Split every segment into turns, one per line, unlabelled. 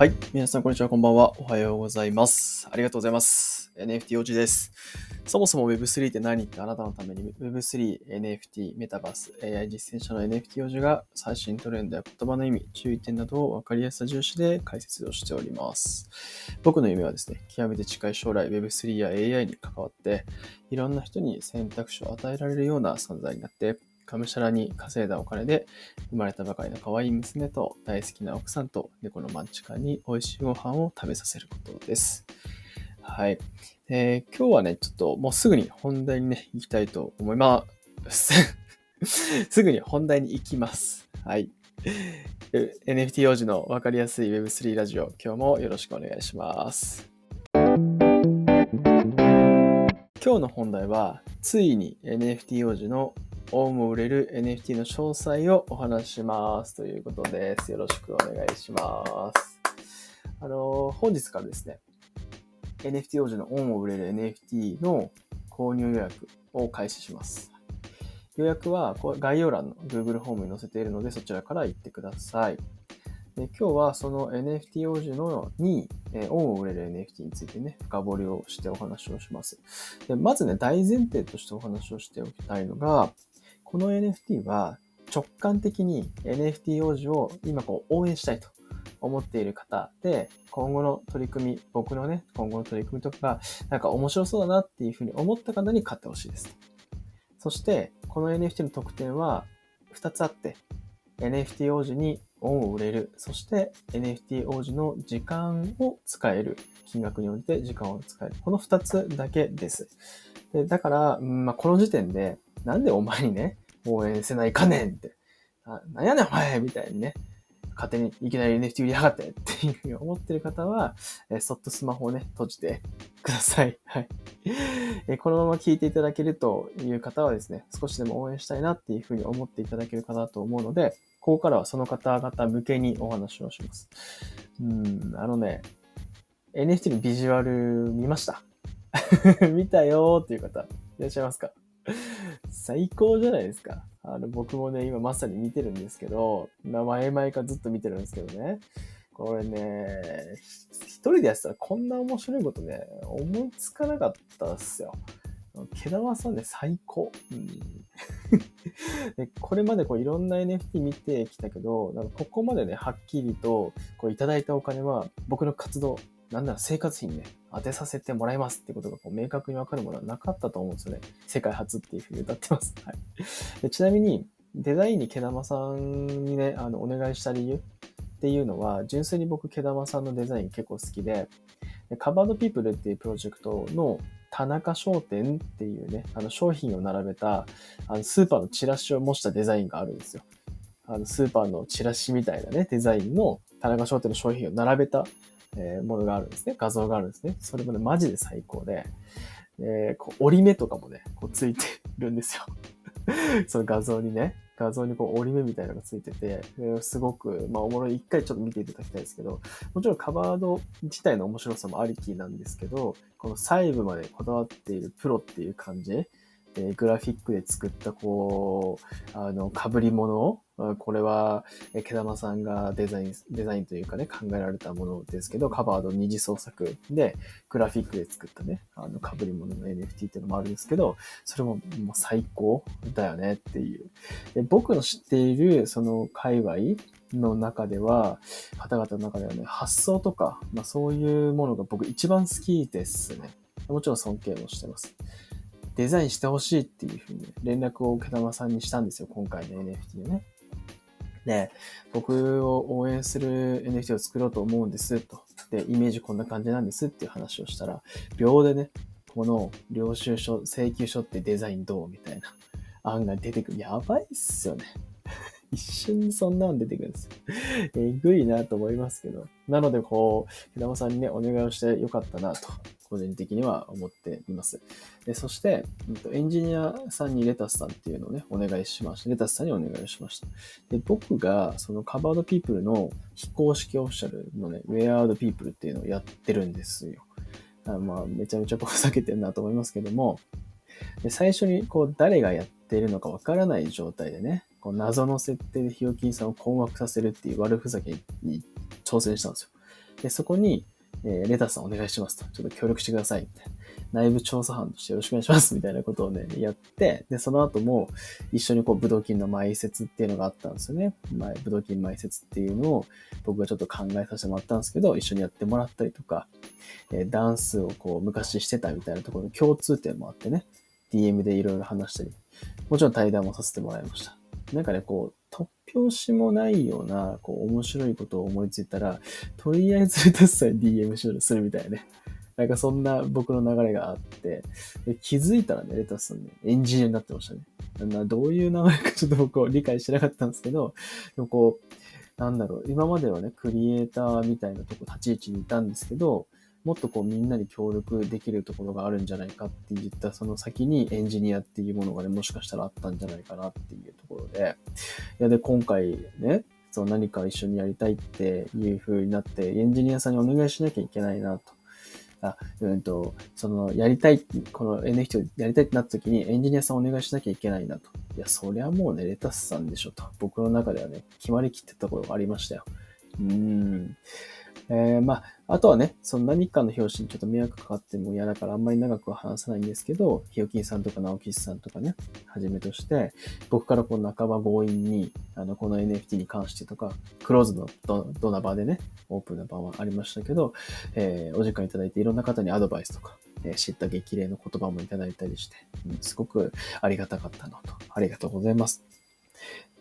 はい。皆さん、こんにちは。こんばんは。おはようございます。ありがとうございます。NFT 王子です。そもそも Web3 って何ってあなたのために Web3、NFT、メタバース、AI 実践者の NFT 王子が最新トレンドや言葉の意味、注意点などを分かりやすさ重視で解説をしております。僕の夢はですね、極めて近い将来 Web3 や AI に関わって、いろんな人に選択肢を与えられるような存在になって、がむしゃらに稼いだお金で生まれたばかりの可愛い娘と大好きな奥さんと猫のマンチカンに美味しいご飯を食べさせることです。はい。えー今日はね、ちょっともうすぐに本題にね、行きたいと思います。すぐに本題に行きます。はい。NFT 王子のわかりやすい Web3 ラジオ、今日もよろしくお願いします。今日の本題は、ついに NFT 王子のオウムを売れる NFT の詳細をお話しますということです。よろしくお願いします。あの、本日からですね、NFT 王子のオウムを売れる NFT の購入予約を開始します。予約は概要欄の Google ホームに載せているので、そちらから行ってください。で今日はその NFT 王子のに、えー、恩を売れる NFT についてね、深掘りをしてお話をします。でまずね、大前提としてお話をしておきたいのが、この NFT は直感的に NFT 王子を今こう応援したいと思っている方で、今後の取り組み、僕のね、今後の取り組みとか、なんか面白そうだなっていうふうに思った方に買ってほしいです。そして、この NFT の特典は2つあって、NFT 王子にを売れる、そして NFT 王子の時間を使える、金額に応じて時間を使える。この二つだけです。でだから、うんまあ、この時点で、なんでお前にね、応援せないかねんって、あなんやねんお前みたいにね、勝手にいきなり NFT 売りやがってっていうふうに思ってる方は、えそっとスマホをね、閉じてください。はい。えこのまま聞いていただけるという方はですね、少しでも応援したいなっていうふうに思っていただけるかなと思うので、ここからはその方々向けにお話をします。うん、あのね、NFT のビジュアル見ました 見たよーっていう方、いらっしゃいますか？最高じゃないですか。あの、僕もね、今まさに見てるんですけど、まあ前々かずっと見てるんですけどね。これね、一人でやってたらこんな面白いことね、思いつかなかったっすよ。毛玉さんね、最高。うん でこれまでこういろんな NFT 見てきたけど、なんかここまでね、はっきりとこういただいたお金は僕の活動、なんなら生活費にね、当てさせてもらいますってことがこう明確にわかるものはなかったと思うんですよね。世界初っていうふうに歌ってます。はい。でちなみに、デザインに毛玉さんにね、あの、お願いした理由っていうのは、純粋に僕、毛玉さんのデザイン結構好きで、でカバードピープルっていうプロジェクトの田中商店っていうね、あの商品を並べた、あのスーパーのチラシを模したデザインがあるんですよ。あのスーパーのチラシみたいなね、デザインの田中商店の商品を並べた、えーものがあるんですね。画像があるんですね。それもね、マジで最高で、えーこう折り目とかもね、こうついてるんですよ。その画像にね、画像にこう折り目みたいなのがついてて、えーすごく、まあ、おもろい。一回ちょっと見ていただきたいですけど、もちろんカバード自体の面白さもありきなんですけど、この細部までこだわっているプロっていう感じ、えーグラフィックで作ったこう、あの、被り物あこれは、え毛玉さんがデザイン、デザインというかね、考えられたものですけど、カバード二次創作で、グラフィックで作ったね、あの、被り物の NFT っていうのもあるんですけど、それももう最高だよねっていう。で僕の知っている、その界隈の中では、方々の中ではね、発想とか、まあそういうものが僕一番好きですね。もちろん尊敬もしてます。デザインしてほしいっていうふうに連絡を毛玉さんにしたんですよ、今回の NFT でね。で、僕を応援する NFT を作ろうと思うんです、と。で、イメージこんな感じなんですっていう話をしたら、秒でね、この領収書、請求書ってデザインどうみたいな案が出てくる。やばいっすよね。一瞬そんなん出てくるんですよ。えぐいなと思いますけど。なので、こう、毛玉さんにね、お願いをしてよかったなと、個人的には思っています。でそして、エンジニアさんにレタスさんっていうのをね、お願いしました。レタスさんにお願いしました。で、僕が、そのカバードピープルの非公式オフィシャルのね、ウェアードピープルっていうのをやってるんですよ。あまあ、めちゃめちゃこう避けてるなと思いますけども、で最初にこう誰がやってるのかわからない状態でね、こう謎の設定でヒヨキンさんを困惑させるっていう悪ふざけに挑戦したんですよ。で、そこに、えー、レタスさんお願いしますと。ちょっと協力してください。みたいな。内部調査班としてよろしくお願いします。みたいなことをね、やって、で、その後も一緒にこう、武道金の埋設っていうのがあったんですよね。まあ、武道金埋設っていうのを僕がちょっと考えさせてもらったんですけど、一緒にやってもらったりとか、えー、ダンスをこう、昔してたみたいなところの共通点もあってね、DM でいろいろ話したり、もちろん対談もさせてもらいました。なんかね、こう、突拍子もないような、こう、面白いことを思いついたら、とりあえずレタスさえ DM するみたいなね。なんかそんな僕の流れがあって、で気づいたらね、レタスさんね、エンジニアになってましたね。などういう流れかちょっと僕は理解してなかったんですけど、でもこう、なんだろう、今まではね、クリエイターみたいなとこ立ち位置にいたんですけど、もっとこうみんなに協力できるところがあるんじゃないかって言ったその先にエンジニアっていうものがね、もしかしたらあったんじゃないかなっていうところで、いやで、今回ね、そう何か一緒にやりたいっていう風になって、エンジニアさんにお願いしなきゃいけないなと。あ、うんと、その、やりたい、この NFT をやりたいってなった時にエンジニアさんお願いしなきゃいけないなと。いや、そりゃもうね、レタスさんでしょと。僕の中ではね、決まりきってたところがありましたよ。うーん。えー、まあ、あとはね、その何かの表紙にちょっと迷惑かかっても嫌だからあんまり長くは話さないんですけど、ひよきんさんとか直吉さんとかね、はじめとして、僕からこう半ば強引に、あの、この NFT に関してとか、クローズのドナ場でね、オープンな場はありましたけど、えー、お時間いただいていろんな方にアドバイスとか、えー、知った激励の言葉もいただいたりして、うん、すごくありがたかったなと。ありがとうございます。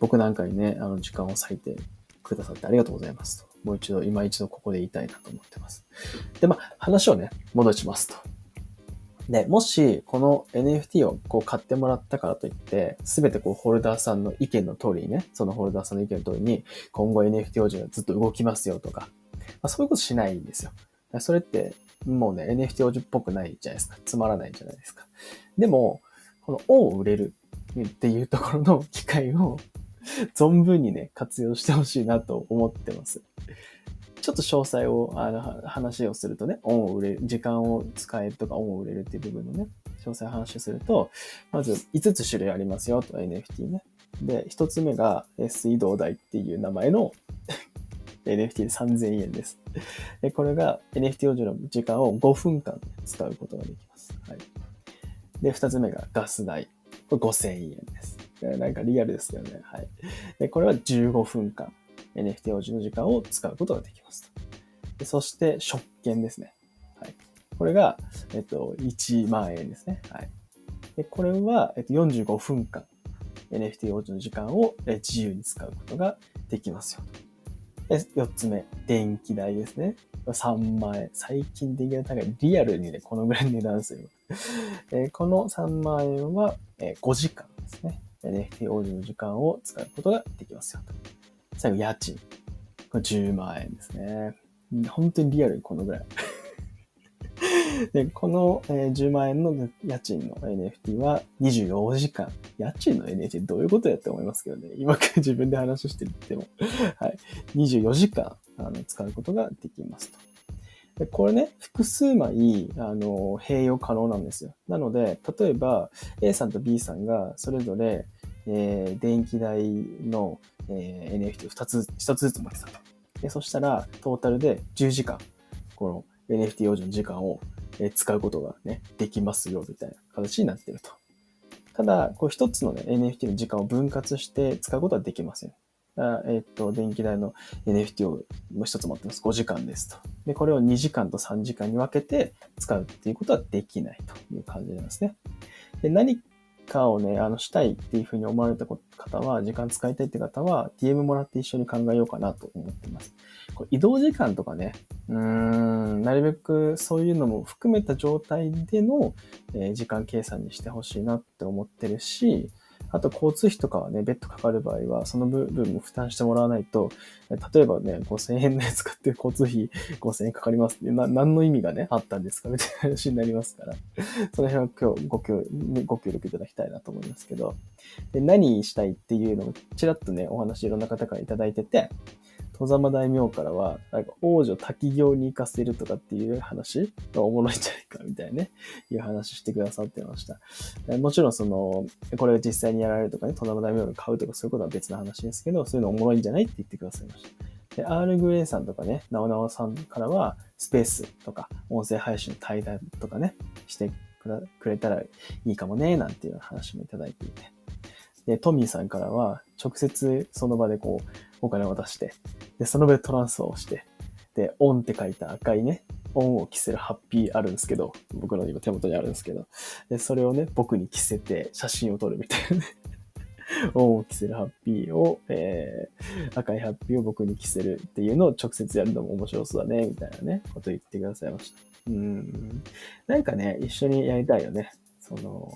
僕なんかにね、あの、時間を割いてくださってありがとうございますと。もう一度、今一度ここで言いたいなと思ってます。で、まあ、話をね、戻しますと。で、もし、この NFT をこう買ってもらったからといって、すべてこうホルダーさんの意見の通りにね、そのホルダーさんの意見の通りに、今後 NFT 王子がずっと動きますよとか、まあ、そういうことしないんですよ。それって、もうね、NFT 王子っぽくないじゃないですか。つまらないじゃないですか。でも、この恩を売れるっていうところの機会を 存分にね、活用してほしいなと思ってます。ちょっと詳細を、あの、話をするとね、恩を売れ、時間を使えるとか恩を売れるっていう部分のね、詳細話をすると、まず5つ種類ありますよと、NFT ね。で、1つ目が水道代っていう名前の NFT で3000円です。で、これが NFT 王子の時間を5分間使うことができます。はい。で、2つ目がガス代。これ5000円です。なんかリアルですよね。はい。で、これは15分間 NFT 王子の時間を使うことができますでそして、食券ですね。はい。これが、えっと、1万円ですね。はい。で、これは、えっと、45分間 NFT 王子の時間を自由に使うことができますよ。で、4つ目、電気代ですね。3万円。最近電気代高い。リアルにね、このぐらい値段すよ。えこの3万円は、え5時間ですね。NFT 王子の時間を使うことができますよと。最後、家賃。これ10万円ですね。本当にリアルにこのぐらい。で、この、えー、10万円の家賃の NFT は24時間。家賃の NFT どういうことやって思いますけどね。今から自分で話してても。はい。24時間あの使うことができますと。でこれね、複数枚、あの、併用可能なんですよ。なので、例えば、A さんと B さんが、それぞれ、えー、電気代の、えー、NFT を2つ、1つずつ持ってたと。で、そしたら、トータルで10時間、この NFT 用事の時間を、え使うことがね、できますよ、みたいな形になってると。ただ、こう一つのね、NFT の時間を分割して使うことはできません。えっ、と、電気代の NFT をもう一つ持ってます。5時間ですと。で、これを2時間と3時間に分けて使うっていうことはできないという感じなんですね。で、何かをね、あの、したいっていうふうに思われた方は、時間使いたいって方は、DM もらって一緒に考えようかなと思ってます。これ移動時間とかね、うーん、なるべくそういうのも含めた状態での、え、時間計算にしてほしいなって思ってるし、あと交通費とかはね、ベッドかかる場合は、その部分も負担してもらわないと、例えばね、5000円のやつ買って交通費5000円かかりますってな、何の意味がね、あったんですかみたいな話になりますから、その辺は今日ご協ご協力いただきたいなと思いますけど、で何したいっていうのをちらっとね、お話いろんな方からいただいてて、戸様大名からは、なんか王女滝行に行かせるとかっていう話がおもろいんじゃないかみたいなね、いう話してくださってました。もちろんその、これが実際にやられるとかね、戸様大名が買うとかそういうことは別の話ですけど、そういうのおもろいんじゃないって言ってくださいました。で、R グレイさんとかね、なおなおさんからは、スペースとか、音声配信の対談とかね、してくれたらいいかもね、なんていう話もいただいていて。で、トミーさんからは、直接その場でこう、お金を渡して、で、その場でトランスファーをして、で、オンって書いた赤いね、オンを着せるハッピーあるんですけど、僕の今手元にあるんですけど、で、それをね、僕に着せて写真を撮るみたいなね。オンを着せるハッピーを、えー、赤いハッピーを僕に着せるっていうのを直接やるのも面白そうだね、みたいなね、こと言ってくださいました。うん。なんかね、一緒にやりたいよね。その、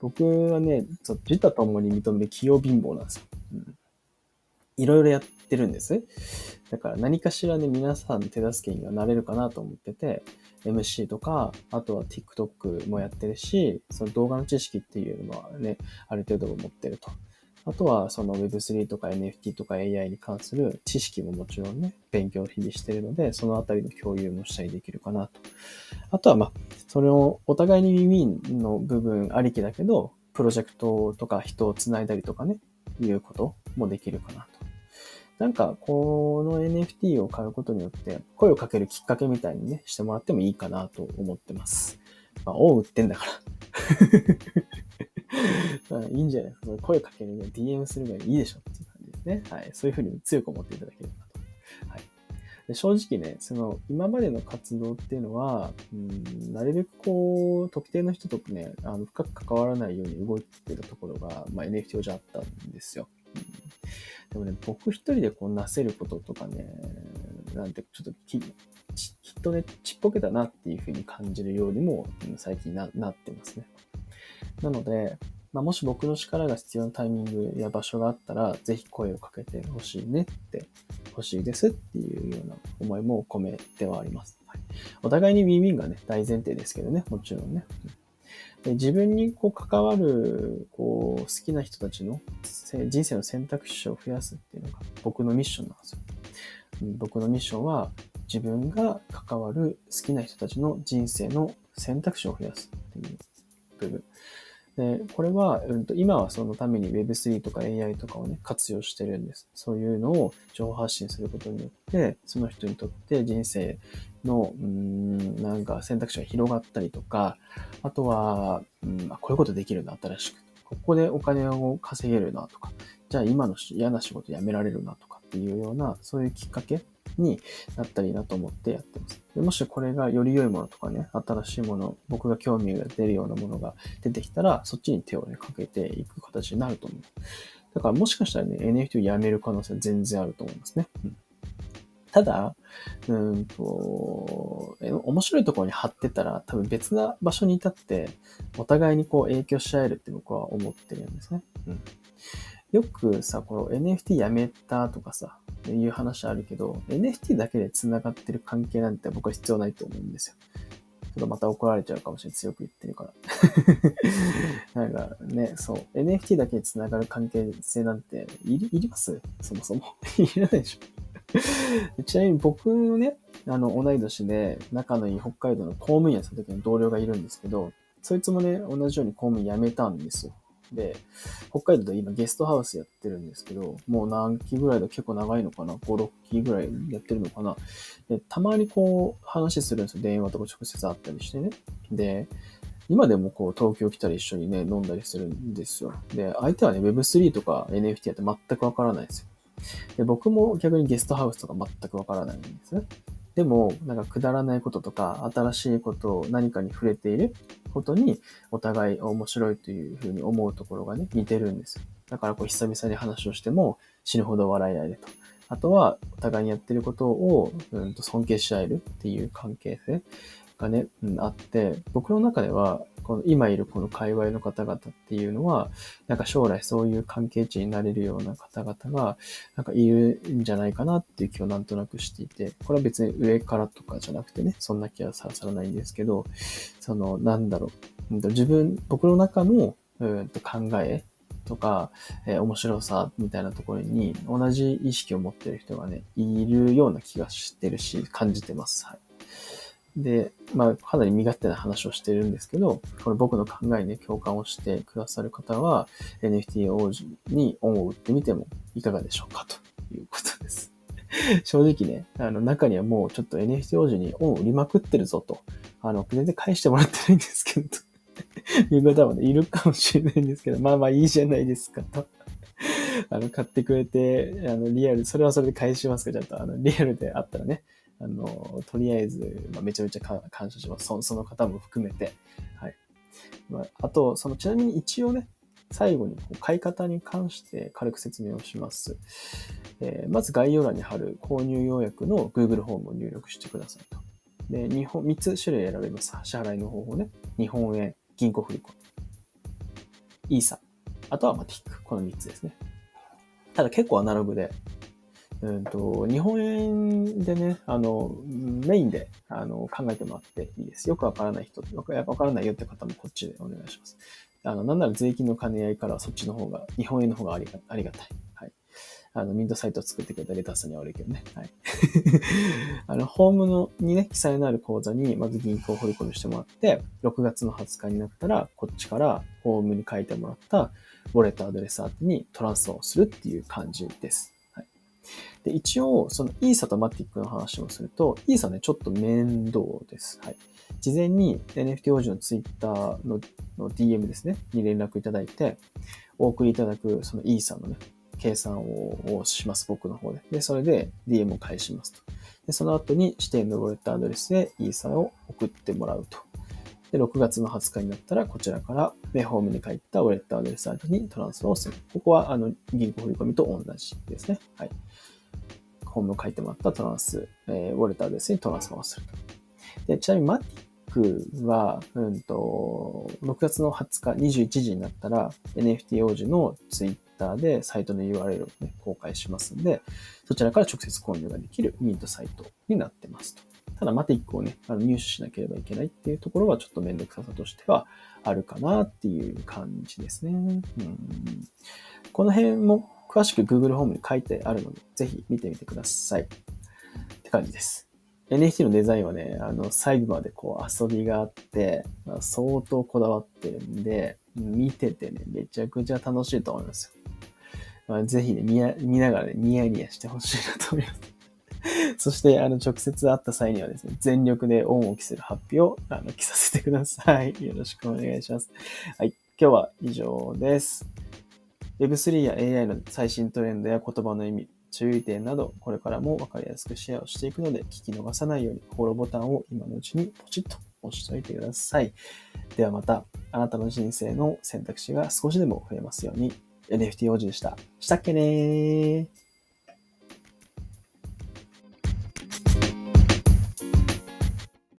僕はね、自他ともに認める器用貧乏なんですよ。うん。いろいろやってるんです。だから何かしらね、皆さんの手助けにはなれるかなと思ってて、MC とか、あとは TikTok もやってるし、その動画の知識っていうのはね、ある程度持ってると。あとはその Web3 とか NFT とか AI に関する知識ももちろんね、勉強を日々してるので、そのあたりの共有もしたりできるかなと。あとはまあ、それをお互いに耳の部分ありきだけど、プロジェクトとか人をつないだりとかね、いうこともできるかなと。なんか、この NFT を買うことによって、声をかけるきっかけみたいにね、してもらってもいいかなと思ってます。まあ、を売ってんだからいいんじゃない？ですか。声かけるには DM するぐらいいいでしょっていう感じですね。はい。そういうふうに強く思っていただければと。はい。で正直ね、その、今までの活動っていうのは、うん、なるべくこう、特定の人とね、あの、深く関わらないように動いてたところが、まあ、NFT 上じゃあったんですよ。でもね、僕一人でこうなせることとかね、なんてちょっとききっとね、ちっぽけだなっていうふうに感じるようにも最近ななってますね。なので、まあ、もし僕の力が必要なタイミングや場所があったら、ぜひ声をかけてほしいねって、欲しいですっていうような思いも込めてはあります。はい、お互いにウィンウィンがね、大前提ですけどね、もちろんね。で自分にこう関わるこう好きな人たちの人生の選択肢を増やすっていうのが僕のミッションなんですよ。僕のミッションは自分が関わる好きな人たちの人生の選択肢を増やすっていう部分。で、これは、うんと、今はそのために Web3 とか AI とかをね、活用してるんです。そういうのを情報発信することによって、その人にとって人生の、うん、なんか選択肢が広がったりとか、あとは、うん、こういうことできるな、新しく。ここでお金を稼げるなとか、じゃあ今の嫌な仕事辞められるなとかっていうような、そういうきっかけになったらいいなと思ってやってます。でもしこれがより良いものとかね、新しいもの、僕が興味が出るようなものが出てきたら、そっちに手をね、かけていく形になると思う。だからもしかしたらね、NFT をやめる可能性は全然あると思いますね。うんただ、うんと、面白いところに貼ってたら、多分別な場所にいたって、お互いにこう影響し合えるって僕は思ってるんですね。うん。よくさ、この NFT やめたとかさ、いう話あるけど、NFT だけで繋がってる関係なんて僕は必要ないと思うんですよ。ちょっとまた怒られちゃうかもしれない。強く言ってるから。なんかね、そう。NFT だけで繋がる関係性なんていりいります？そもそも。いらないでしょ。ちなみに僕のね、あの、同い年で仲のいい北海道の公務員やった時の同僚がいるんですけど、そいつもね、同じように公務員辞めたんですよ。で、北海道で今ゲストハウスやってるんですけど、もう何期ぐらいだ結構長いのかな ?5、6期ぐらいやってるのかな？で、たまにこう話するんですよ。電話とか直接会ったりしてね。で、今でもこう東京来たら一緒にね、飲んだりするんですよ。で、相手はね、Web3 とか NFT やって全くわからないんですよ。で、僕も逆にゲストハウスとか全くわからないんですね。でも、なんかくだらないこととか、新しいことを何かに触れていることに、お互い面白いというふうに思うところがね、似てるんですよ。だからこう久々に話をしても死ぬほど笑い合えると。あとは、お互いにやってることを、うんと尊敬し合えるっていう関係性がね、うん、あって、僕の中では、この今いるこの界隈の方々っていうのは、なんか将来そういう関係値になれるような方々が、なんかいるんじゃないかなっていう気をなんとなくしていて、これは別に上からとかじゃなくてね、そんな気はさらさらないんですけど、その、なんだろう、自分、僕の中の、うんと考えとか、えー、面白さみたいなところに同じ意識を持ってる人がね、いるような気がしてるし、感じてます。はい。で、まあ、かなり身勝手な話をしてるんですけど、これ僕の考えに、ね、共感をしてくださる方は、NFT 王子に恩を売ってみてもいかがでしょうかということです。正直ね、あの中にはもうちょっと NFT 王子に恩を売りまくってるぞと、あの、全然返してもらってないんですけど、という方もね、いるかもしれないんですけど、まあまあいいじゃないですかと。あの、買ってくれて、あの、リアル、それはそれで返しますか、ちゃんと、あの、リアルであったらね、あの、とりあえず、まあ、めちゃめちゃ感謝します。そその方も含めて。はい。まあ、あと、その、ちなみに一応ね、最後にこう買い方に関して軽く説明をします。えー、まず概要欄に貼る購入要約の Google フォームを入力してくださいと。で、日本、3つ種類選べます。支払いの方法ね。日本円、銀行振込、イーサ、あとはマティック。この3つですね。ただ結構アナログで、うんと、日本円でね、あの、メインであの考えてもらっていいです。よくわからない人、よくわからないよって方もこっちでお願いします。あの、なんなら税金の兼ね合いからはそっちの方が、日本円の方がありがありがたい。はい。あの、ミントサイトを作ってくれたレタスには悪いけどね。はい。あの、ホームのにね、記載のある口座に、まず銀行を振り込みしてもらって、6月の20日になったら、こっちからホームに書いてもらった、ウォレットアドレス宛てにトランスをするっていう感じです。で、一応、そのイーサとマティックの話をすると、イーサね、ちょっと面倒です。はい。事前に NFT 王子のツイッターのの DM ですね、に連絡いただいて、お送りいただくその E さんのね、計算をします、僕の方で。で、それで DM を返しますと。で、その後に指定のウォレットアドレスで E さんを送ってもらうと。で、6月の20日になったら、こちらからメホームに書いたウォレットアドレス宛にトランスファーをする。ここは、あの、銀行振込と同じですね。はい。ホームを書いてもらったトランス、えー、ウォレットアドレスにトランスファーをすると。で、ちなみにマティックは、うんと、6月の20日21時になったら NFT 王子のツイッターでサイトの URL を、ね、公開しますんで、そちらから直接購入ができるミントサイトになってますと。ただ、マティックをね、あの入手しなければいけないっていうところはちょっとめんどくささとしてはあるかなっていう感じですね。うん、この辺も詳しく Google ホームに書いてあるので、ぜひ見てみてください。って感じです。NFT のデザインはね、あの、細部までこう遊びがあって、まあ、相当こだわってるんで、見ててね、めちゃくちゃ楽しいと思いますよ。まあ、ぜひね見、ながらね、ニヤニヤしてほしいなと思います。そして、あの、直接会った際にはですね、全力で恩を着する発表を、あの、着させてください。よろしくお願いします。はい。今日は以上です。Web3 や AI の最新トレンドや言葉の意味、注意点など、これからも分かりやすくシェアをしていくので、聞き逃さないようにフォローボタンを今のうちにポチッと押しておいてください。ではまた、あなたの人生の選択肢が少しでも増えますように。NFT 王子でした。したっけねー